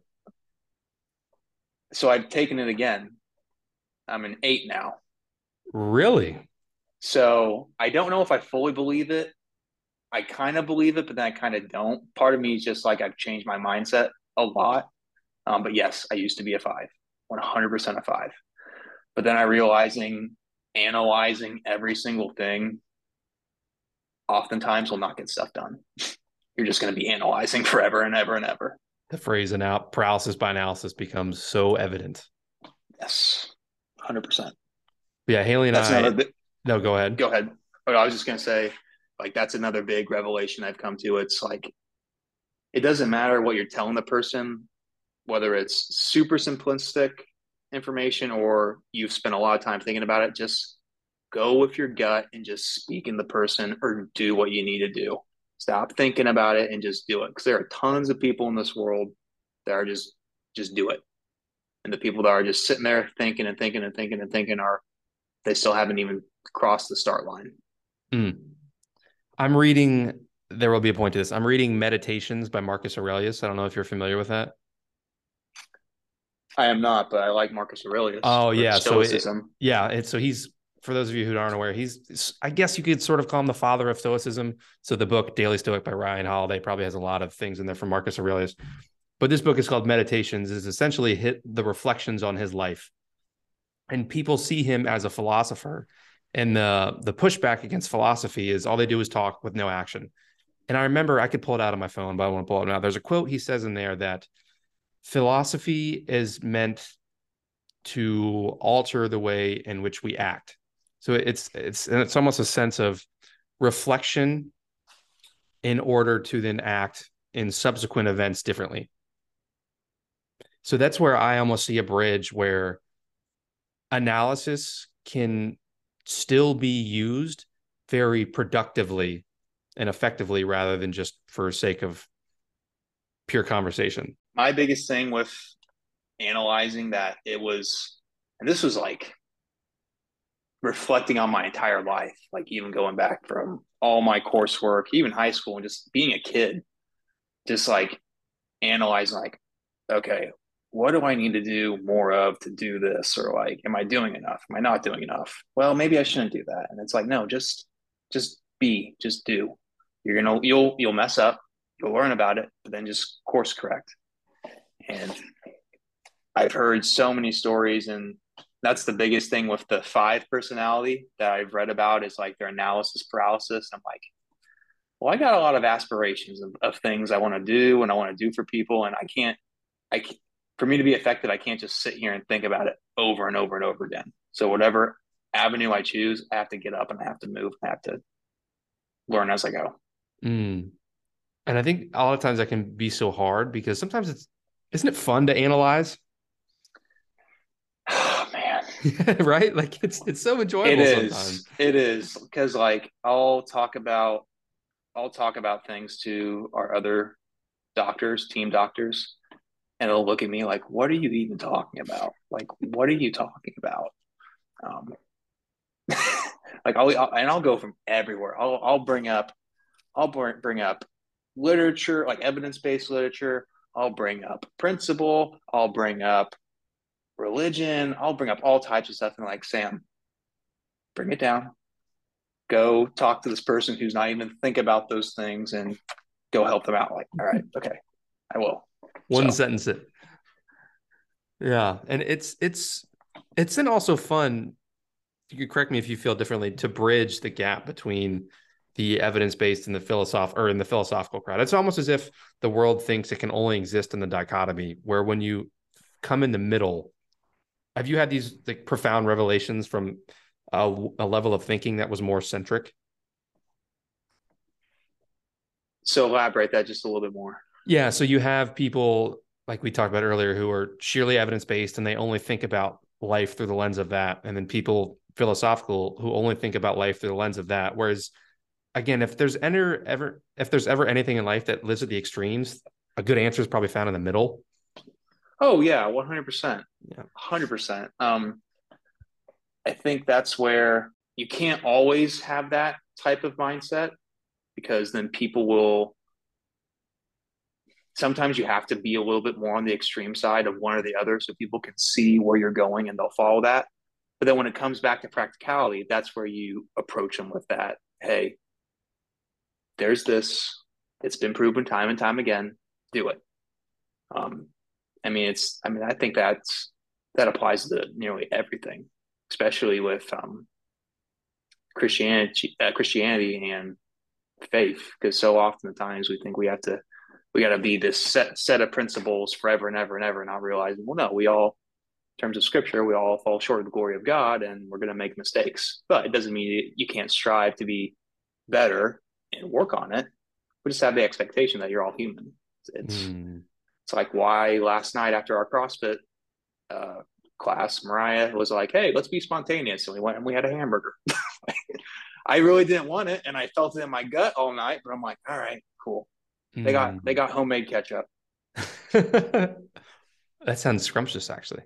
So I've taken it again I'm an eight now. Really? So I don't know if I fully believe it. I kind of believe it, but then I kind of don't. Part of me is just like I've changed my mindset a lot. Um, but yes, I used to be a five, 100% a five. But then I realizing analyzing every single thing oftentimes will not get stuff done. [laughs] You're just going to be analyzing [laughs] forever and ever and ever. The phrase and out paralysis by analysis becomes so evident. Yes hundred percent. Yeah, Haley and that's I. Big, no, go ahead. Go ahead. I was just gonna say, like, that's another big revelation I've come to. It's like, it doesn't matter what you're telling the person, whether it's super simplistic information or you've spent a lot of time thinking about it. Just go with your gut and just speak in the person or do what you need to do. Stop thinking about it and just do it. Because there are tons of people in this world that are just just do it. And the people that are just sitting there thinking and thinking and thinking and thinking are they still haven't even crossed the start line. Mm. I'm reading there will be a point to this. I'm reading Meditations by Marcus Aurelius. I don't know if you're familiar with that. I am not, but I like Marcus Aurelius. Oh yeah, so it, yeah, it's so he's for those of you who aren't aware, he's I guess you could sort of call him the father of Stoicism. So the book Daily Stoic by Ryan Holiday probably has a lot of things in there from Marcus Aurelius. But this book is called Meditations, is essentially hit the reflections on his life. And people see him as a philosopher. And the the pushback against philosophy is all they do is talk with no action. And I remember I could pull it out on my phone, but I want to pull it out now. There's a quote he says in there that philosophy is meant to alter the way in which we act. So it's it's and it's almost a sense of reflection in order to then act in subsequent events differently. So that's where I almost see a bridge where analysis can still be used very productively and effectively rather than just for sake of pure conversation. My biggest thing with analyzing that it was and this was like reflecting on my entire life, like even going back from all my coursework, even high school and just being a kid, just like analyzing like, okay, what do I need to do more of to do this? Or like, am I doing enough? Am I not doing enough? Well, maybe I shouldn't do that. And it's like, no, just just be, just do. You're gonna you'll you'll mess up, learn about it, but then just course correct. And I've heard so many stories and that's the biggest thing with the five personality that I've read about is like their analysis paralysis. I'm like, well, I got a lot of aspirations of, of things I want to do and I want to do for people. And I can't, I can't, for me to be effective, I can't just sit here and think about it over and over and over again. So whatever avenue I choose, I have to get up and I have to move. I have to learn as I go. Mm. And I think a lot of times that can be so hard because sometimes it's, isn't it fun to analyze? Oh man. [laughs] right? Like it's it's so enjoyable. It is. Sometimes. It is because like I'll talk about I'll talk about things to our other doctors, team doctors, and they'll look at me like, "What are you even talking about? Like, what are you talking about?" Um, [laughs] like I'll, I'll, and I'll go from everywhere. I'll I'll bring up I'll bring up literature, like evidence based literature. I'll bring up principle. I'll bring up religion. I'll bring up all types of stuff and like, Sam, bring it down. Go talk to this person who's not even think about those things and go help them out. Like, all right, [laughs] okay, I will. One so. sentence it. Yeah. And it's it's it's then also fun. You could correct me if you feel differently to bridge the gap between the evidence based and the philosoph or in the philosophical crowd. It's almost as if the world thinks it can only exist in the dichotomy, where when you come in the middle, have you had these like profound revelations from a, a level of thinking that was more centric? So elaborate that just a little bit more. Yeah. So you have people like we talked about earlier who are sheerly evidence based and they only think about life through the lens of that. And then people philosophical who only think about life through the lens of that. Whereas again, if there's ever ever if there's ever anything in life that lives at the extremes, a good answer is probably found in the middle. Oh yeah, one hundred percent. Yeah, hundred percent. Um, I think that's where you can't always have that type of mindset because then people will. Sometimes you have to be a little bit more on the extreme side of one or the other, so people can see where you're going and they'll follow that. But then when it comes back to practicality, that's where you approach them with that. Hey, there's this. It's been proven time and time again. Do it. Um, I mean, it's. I mean, I think that's that applies to nearly everything, especially with um, Christianity, uh, Christianity and faith, because so often the times we think we have to, we got to be this set set of principles forever and ever and ever, not realizing, well, no, we all, in terms of Scripture, we all fall short of the glory of God, and we're going to make mistakes. But it doesn't mean you can't strive to be better and work on it. We just have the expectation that you're all human. It's mm. It's like why last night after our CrossFit uh, class, Mariah was like, "Hey, let's be spontaneous," and we went and we had a hamburger. [laughs] I really didn't want it, and I felt it in my gut all night. But I'm like, all right, cool. They got they got homemade ketchup. [laughs] that sounds scrumptious, actually.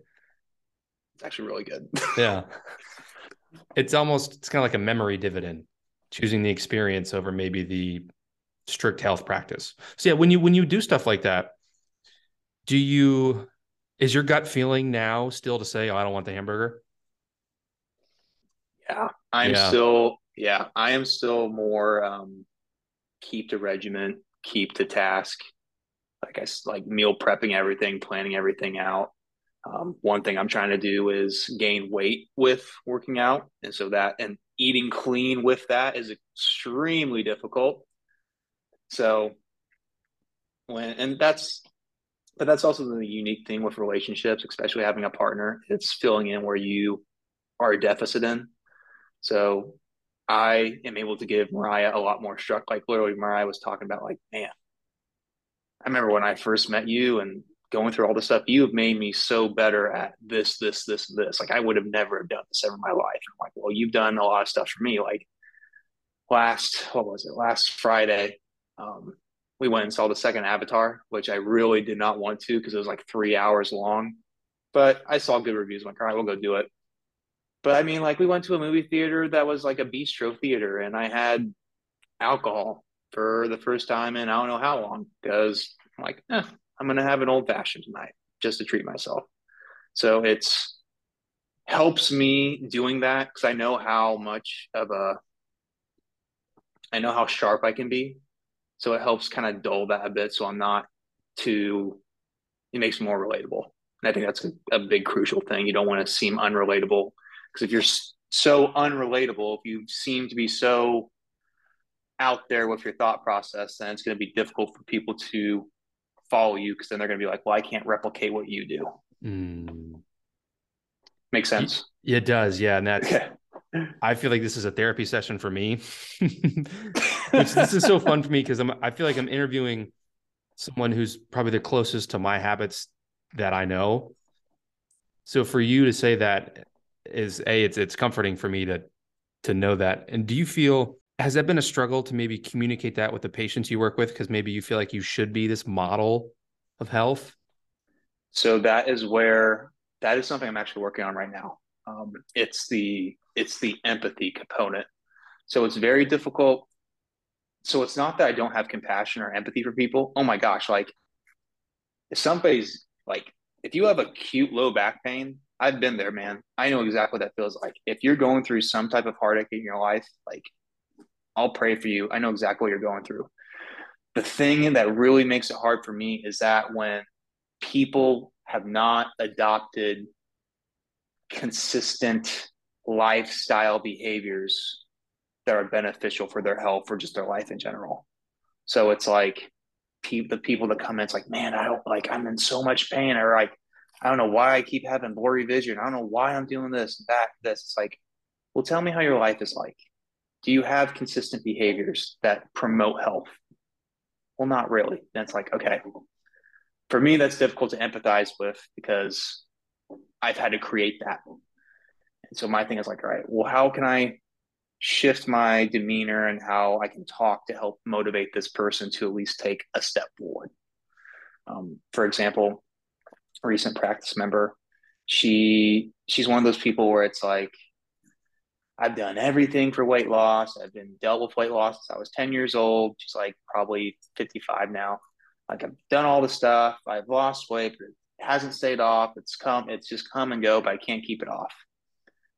It's actually really good. yeah, it's almost it's kind of like a memory dividend, choosing the experience over maybe the strict health practice. So yeah, when you when you do stuff like that, do you is your gut feeling now still to say, "Oh, I don't want the hamburger"? Yeah, I'm yeah. still yeah, I am still more um keep the regiment, keep the task. Like I like meal prepping everything, planning everything out. Um, one thing I'm trying to do is gain weight with working out, and so that and eating clean with that is extremely difficult. So when and that's but that's also the unique thing with relationships, especially having a partner. It's filling in where you are a deficit in. So I am able to give Mariah a lot more struck. Like literally, Mariah was talking about, like, man, I remember when I first met you and going through all this stuff. You have made me so better at this, this, this, this. Like I would have never done this ever in my life. I'm like, well, you've done a lot of stuff for me. Like last, what was it? Last Friday, um, we went and saw the second Avatar, which I really did not want to because it was like three hours long. But I saw good reviews. I'm like, all right, we'll go do it. But I mean, like, we went to a movie theater that was like a bistro theater, and I had alcohol for the first time in I don't know how long because I'm like, eh, I'm going to have an old fashioned tonight just to treat myself. So it's helps me doing that because I know how much of a I know how sharp I can be so it helps kind of dull that a bit. So I'm not too, it makes me more relatable. And I think that's a, a big crucial thing. You don't want to seem unrelatable because if you're so unrelatable, if you seem to be so out there with your thought process, then it's going to be difficult for people to follow you because then they're going to be like, well, I can't replicate what you do. Mm. Makes sense. It, it does. Yeah. And that's, I feel like this is a therapy session for me, [laughs] which this is so fun for me because I'm I feel like I'm interviewing someone who's probably the closest to my habits that I know. So for you to say that is a it's it's comforting for me to to know that. And do you feel has that been a struggle to maybe communicate that with the patients you work with because maybe you feel like you should be this model of health? So that is where that is something I'm actually working on right now. Um, it's the it's the empathy component. So it's very difficult. So it's not that I don't have compassion or empathy for people. Oh my gosh, like if somebody's like if you have acute low back pain, I've been there, man. I know exactly what that feels like. If you're going through some type of heartache in your life, like I'll pray for you. I know exactly what you're going through. The thing that really makes it hard for me is that when people have not adopted consistent lifestyle behaviors that are beneficial for their health or just their life in general. So it's like pe- the people that come in, it's like, man, I don't like, I'm in so much pain. Or like, I don't know why I keep having blurry vision. I don't know why I'm doing this, that, this. It's like, well, tell me how your life is like. Do you have consistent behaviors that promote health? Well, not really. It's like, okay. For me, that's difficult to empathize with because I've had to create that. And so my thing is like, all right, well, how can I shift my demeanor and how I can talk to help motivate this person to at least take a step forward? Um, for example, a recent practice member, she she's one of those people where it's like, I've done everything for weight loss. I've been dealt with weight loss since I was 10 years old. She's like probably 55 now. Like I've done all the stuff. I've lost weight, but it hasn't stayed off. It's come, it's just come and go, but I can't keep it off.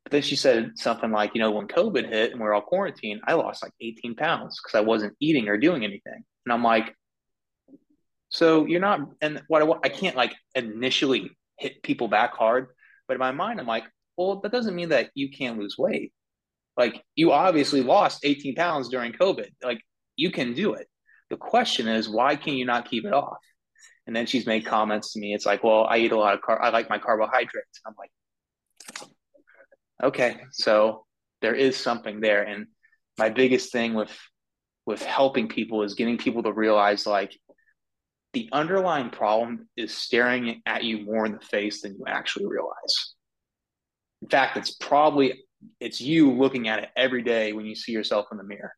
But then she said something like, you know, when COVID hit and we are all quarantined, I lost like 18 pounds because I wasn't eating or doing anything. And I'm like, so you're not, and what I, I can't like initially hit people back hard, but in my mind, I'm like, well, that doesn't mean that you can't lose weight. Like you obviously lost 18 pounds during COVID. Like you can do it. The question is, why can you not keep it off? And then she's made comments to me. It's like, well, I eat a lot of car. I like my carbohydrates. I'm like, okay, so there is something there. And my biggest thing with with helping people is getting people to realize like the underlying problem is staring at you more in the face than you actually realize. In fact, it's probably it's you looking at it every day when you see yourself in the mirror.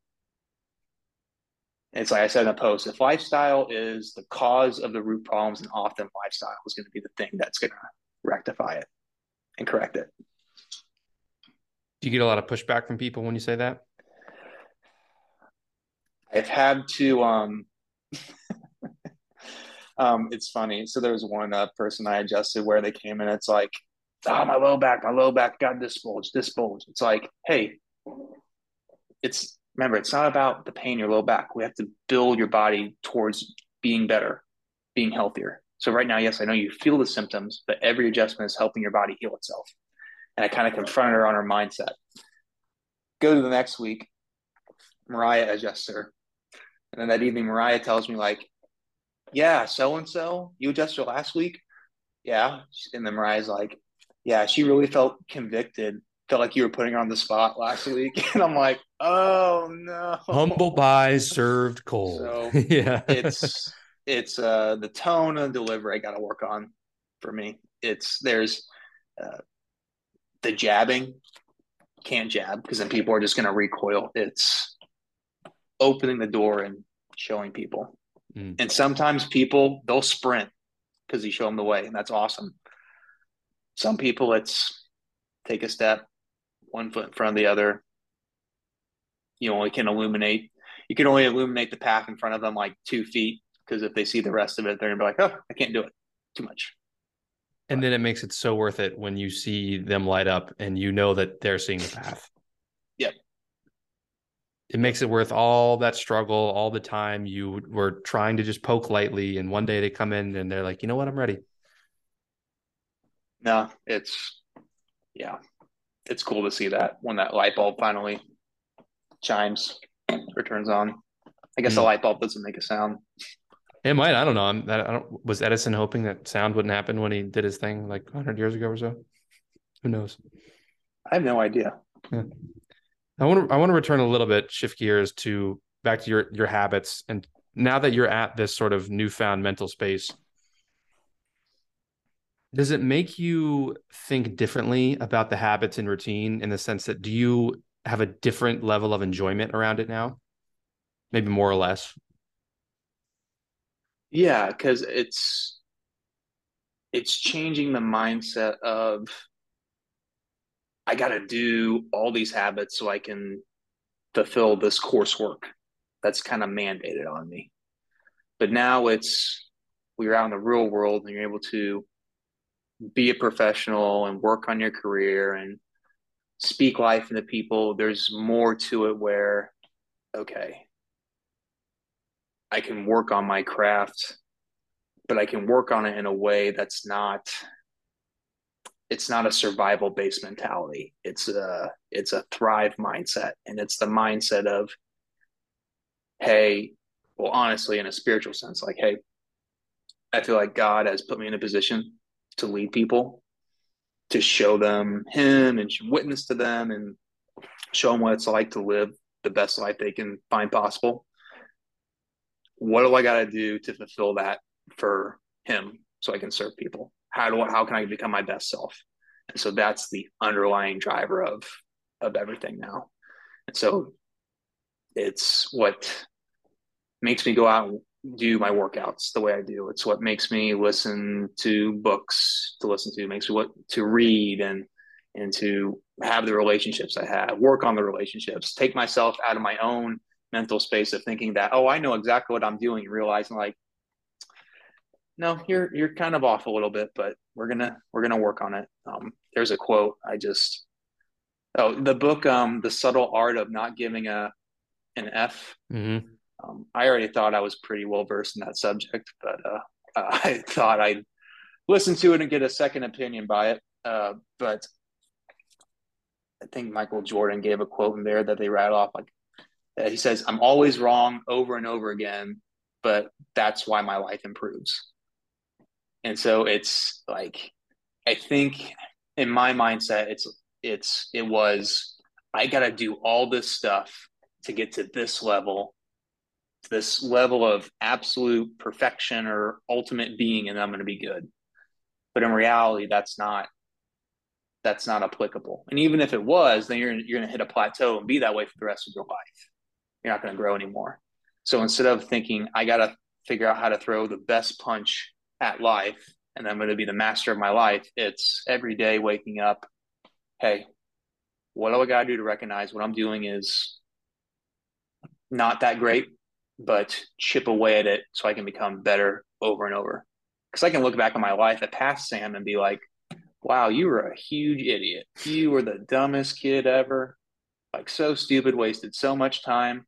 it's like I said in a post, if lifestyle is the cause of the root problems, and often lifestyle is going to be the thing that's going to rectify it and correct it. Do you get a lot of pushback from people when you say that? I've had to um [laughs] um it's funny. So there was one uh, person I adjusted where they came in, it's like, oh my low back, my low back got this bulge, this bulge. It's like, hey, it's remember, it's not about the pain in your low back. We have to build your body towards being better, being healthier. So right now, yes, I know you feel the symptoms, but every adjustment is helping your body heal itself. And I kind of confronted her on her mindset. Go to the next week, Mariah adjusts her. And then that evening, Mariah tells me, like, yeah, so and so, you adjusted last week? Yeah. And then Mariah's like, yeah, she really felt convicted. Felt like you were putting her on the spot last week. [laughs] And I'm like, oh no. Humble pie served cold. So [laughs] yeah. it's it's uh the tone and delivery I gotta work on for me. It's there's uh, the jabbing, can't jab because then people are just gonna recoil. It's opening the door and showing people. Mm. And sometimes people they'll sprint because you show them the way, and that's awesome. Some people it's take a step, one foot in front of the other. You only can illuminate. You can only illuminate the path in front of them like two feet because if they see the rest of it, they're gonna be like, "Oh, I can't do it. Too much." And then it makes it so worth it when you see them light up and you know that they're seeing the path. [laughs] Yep it makes it worth all that struggle, all the time you were trying to just poke lightly. And one day they come in and they're like, you know what, I'm ready. No, it's, yeah, it's cool to see that when that light bulb finally chimes or turns on. I guess mm. the light bulb doesn't make a sound. It might. I don't know. I'm, I don't, was Edison hoping that sound wouldn't happen when he did his thing like 100 years ago or so? Who knows? I have no idea. Yeah. I want to I want to return a little bit, shift gears to back to your your habits, and now that you're at this sort of newfound mental space, does it make you think differently about the habits and routine in the sense that do you have a different level of enjoyment around it now, maybe more or less? Yeah, because it's it's changing the mindset of I got to do all these habits so I can fulfill this coursework that's kind of mandated on me. But now it's we're out in the real world and you're able to be a professional and work on your career and speak life into people. There's more to it where, okay, I can work on my craft, but I can work on it in a way that's not it's not a survival based mentality. It's a it's a thrive mindset, and it's the mindset of, hey, well, honestly, in a spiritual sense, like, hey, I feel like God has put me in a position to lead people, to show them Him and witness to them, and show them what it's like to live the best life they can find possible. What do I got to do to fulfill that for Him so I can serve people? how do I, how can I become my best self? And so that's the underlying driver of of everything now. And so it's what makes me go out do my workouts the way I do. It's what makes me listen to books to listen to, makes me what to read and and to have the relationships I have, work on the relationships, take myself out of my own mental space of thinking that, oh, I know exactly what I'm doing, realizing like no, you're you're kind of off a little bit, but we're gonna we're gonna work on it. Um, there's a quote I just oh the book um the subtle art of not giving a an F. Mm-hmm. Um, I already thought I was pretty well versed in that subject, but uh, [laughs] I thought I'd listen to it and get a second opinion by it. Uh, but I think Michael Jordan gave a quote in there that they rattle off like he says, "I'm always wrong over and over again, but that's why my life improves." And so it's like I think in my mindset it's it's it was I got to do all this stuff to get to this level this level of absolute perfection or ultimate being and I'm going to be good. But in reality that's not that's not applicable. And even if it was, then you're you're going to hit a plateau and be that way for the rest of your life. You're not going to grow anymore. So instead of thinking I got to figure out how to throw the best punch at life and I'm going to be the master of my life, it's every day waking up, hey, what do I got to do to recognize what I'm doing is not that great, but chip away at it so I can become better over and over. Because I can look back on my life at past Sam and be like, wow, you were a huge idiot. You were the dumbest kid ever. Like so stupid, wasted so much time.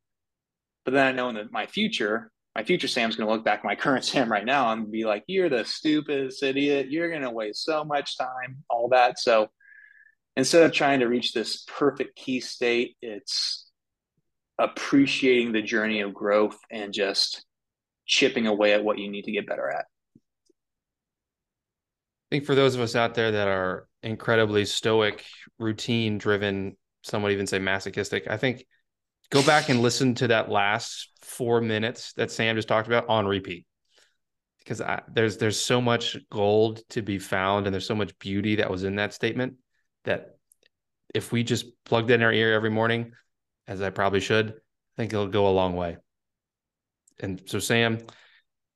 But then I know in the, my future, my future Sam's going to look back at my [laughs] current Sam right now and be like, you're the stupidest idiot. You're going to waste so much time, all that. So instead of trying to reach this perfect key state, it's appreciating the journey of growth and just chipping away at what you need to get better at. I think for those of us out there that are incredibly stoic, routine driven, some would even say masochistic, I think go back and listen to that last four minutes that Sam just talked about on repeat. Because I, there's there's so much gold to be found, and there's so much beauty that was in that statement that if we just plugged in our ear every morning, as I probably should, I think it'll go a long way. And so, Sam,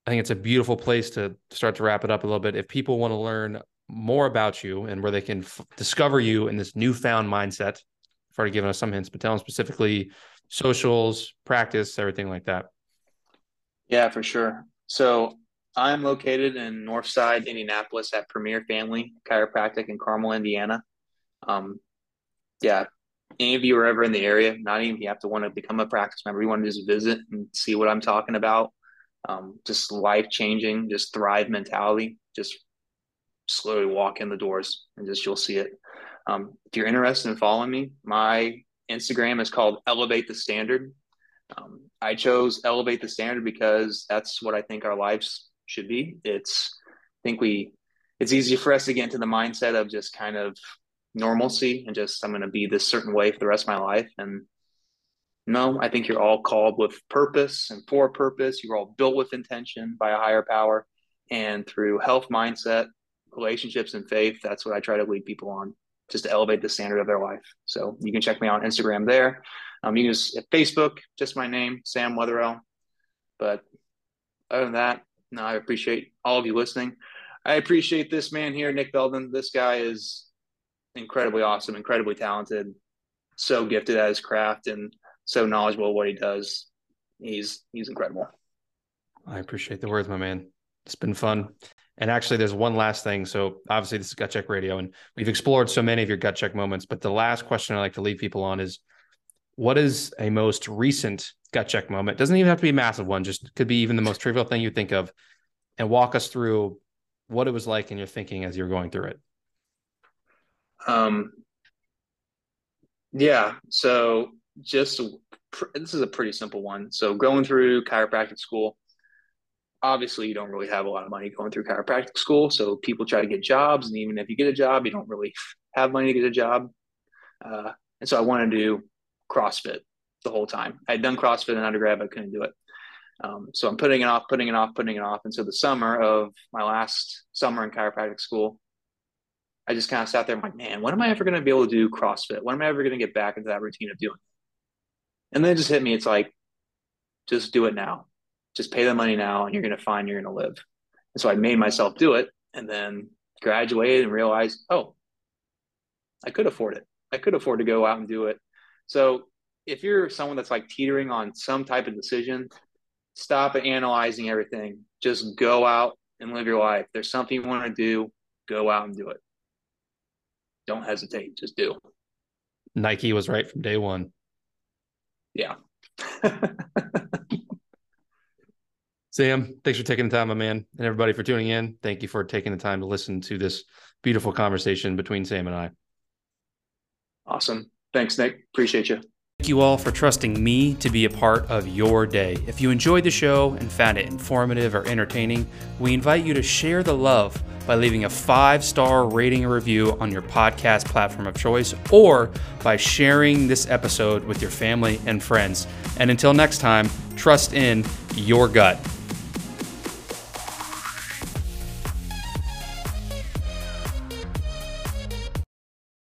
I think it's a beautiful place to start to wrap it up a little bit. If people want to learn more about you and where they can f- discover you in this newfound mindset, you've already given us some hints, but tell them specifically socials, practice, everything like that. Yeah, for sure. So I'm located in Northside, Indianapolis at Premier Family Chiropractic in Carmel, Indiana. Um, yeah, any of you are ever in the area, not even you have to want to become a practice member, you want to just visit and see what I'm talking about um, just life changing, just thrive mentality. Just slowly walk in the doors and just you'll see it. Um, if you're interested in following me, my Instagram is called Elevate the Standard. Um, I chose Elevate the Standard because that's what I think our lives should be. It's I think we it's easy for us to get into the mindset of just kind of normalcy and just I'm going to be this certain way for the rest of my life and no, I think you're all called with purpose and for purpose. You're all built with intention by a higher power. And through health mindset, relationships, and faith, that's what I try to lead people on, just to elevate the standard of their life. So you can check me out on Instagram there. Um, you can use Facebook, just my name, Sam Wetherell. But other than that, no, I appreciate all of you listening. I appreciate this man here, Nick Belden. This guy is incredibly awesome, incredibly talented, so gifted at his craft. And so knowledgeable what he does. He's he's incredible. I appreciate the words, my man. It's been fun. And actually, there's one last thing. So obviously, this is Gut Check Radio, and we've explored so many of your gut check moments. But the last question I like to leave people on is, what is a most recent gut check moment? Doesn't even have to be a massive one. Just could be even the most trivial thing you think of, and walk us through what it was like in your thinking as you're going through it. Um. Yeah. So just this is a pretty simple one. So going through chiropractic school, obviously you don't really have a lot of money going through chiropractic school. So people try to get jobs, and even if you get a job, you don't really [laughs] have money to get a job. Uh, and so I wanted to do CrossFit the whole time. I had done CrossFit in undergrad, but I couldn't do it. Um, so I'm putting it off, putting it off, putting it off. And so the summer of my last summer in chiropractic school, I just kind of sat there. I'm like, man, when am I ever going to be able to do CrossFit? When am I ever going to get back into that routine of doing and then it just hit me. It's like, just do it now. Just pay the money now, and you're going to find you're going to live. And so I made myself do it, and then graduated and realized, oh, I could afford it. I could afford to go out and do it. So if you're someone that's like teetering on some type of decision, stop analyzing everything. Just go out and live your life. There's something you want to do, go out and do it. Don't hesitate. Just do. Nike was right from day one yeah. [laughs] Sam, thanks for taking the time, my man, and everybody for tuning in. Thank you for taking the time to listen to this beautiful conversation between Sam and I. Awesome. Thanks, Nick. Appreciate you. Thank you all for trusting me to be a part of your day. If you enjoyed the show and found it informative or entertaining, we invite you to share the love by leaving a five star rating and review on your podcast platform of choice or by sharing this episode with your family and friends. And until next time, trust in your gut.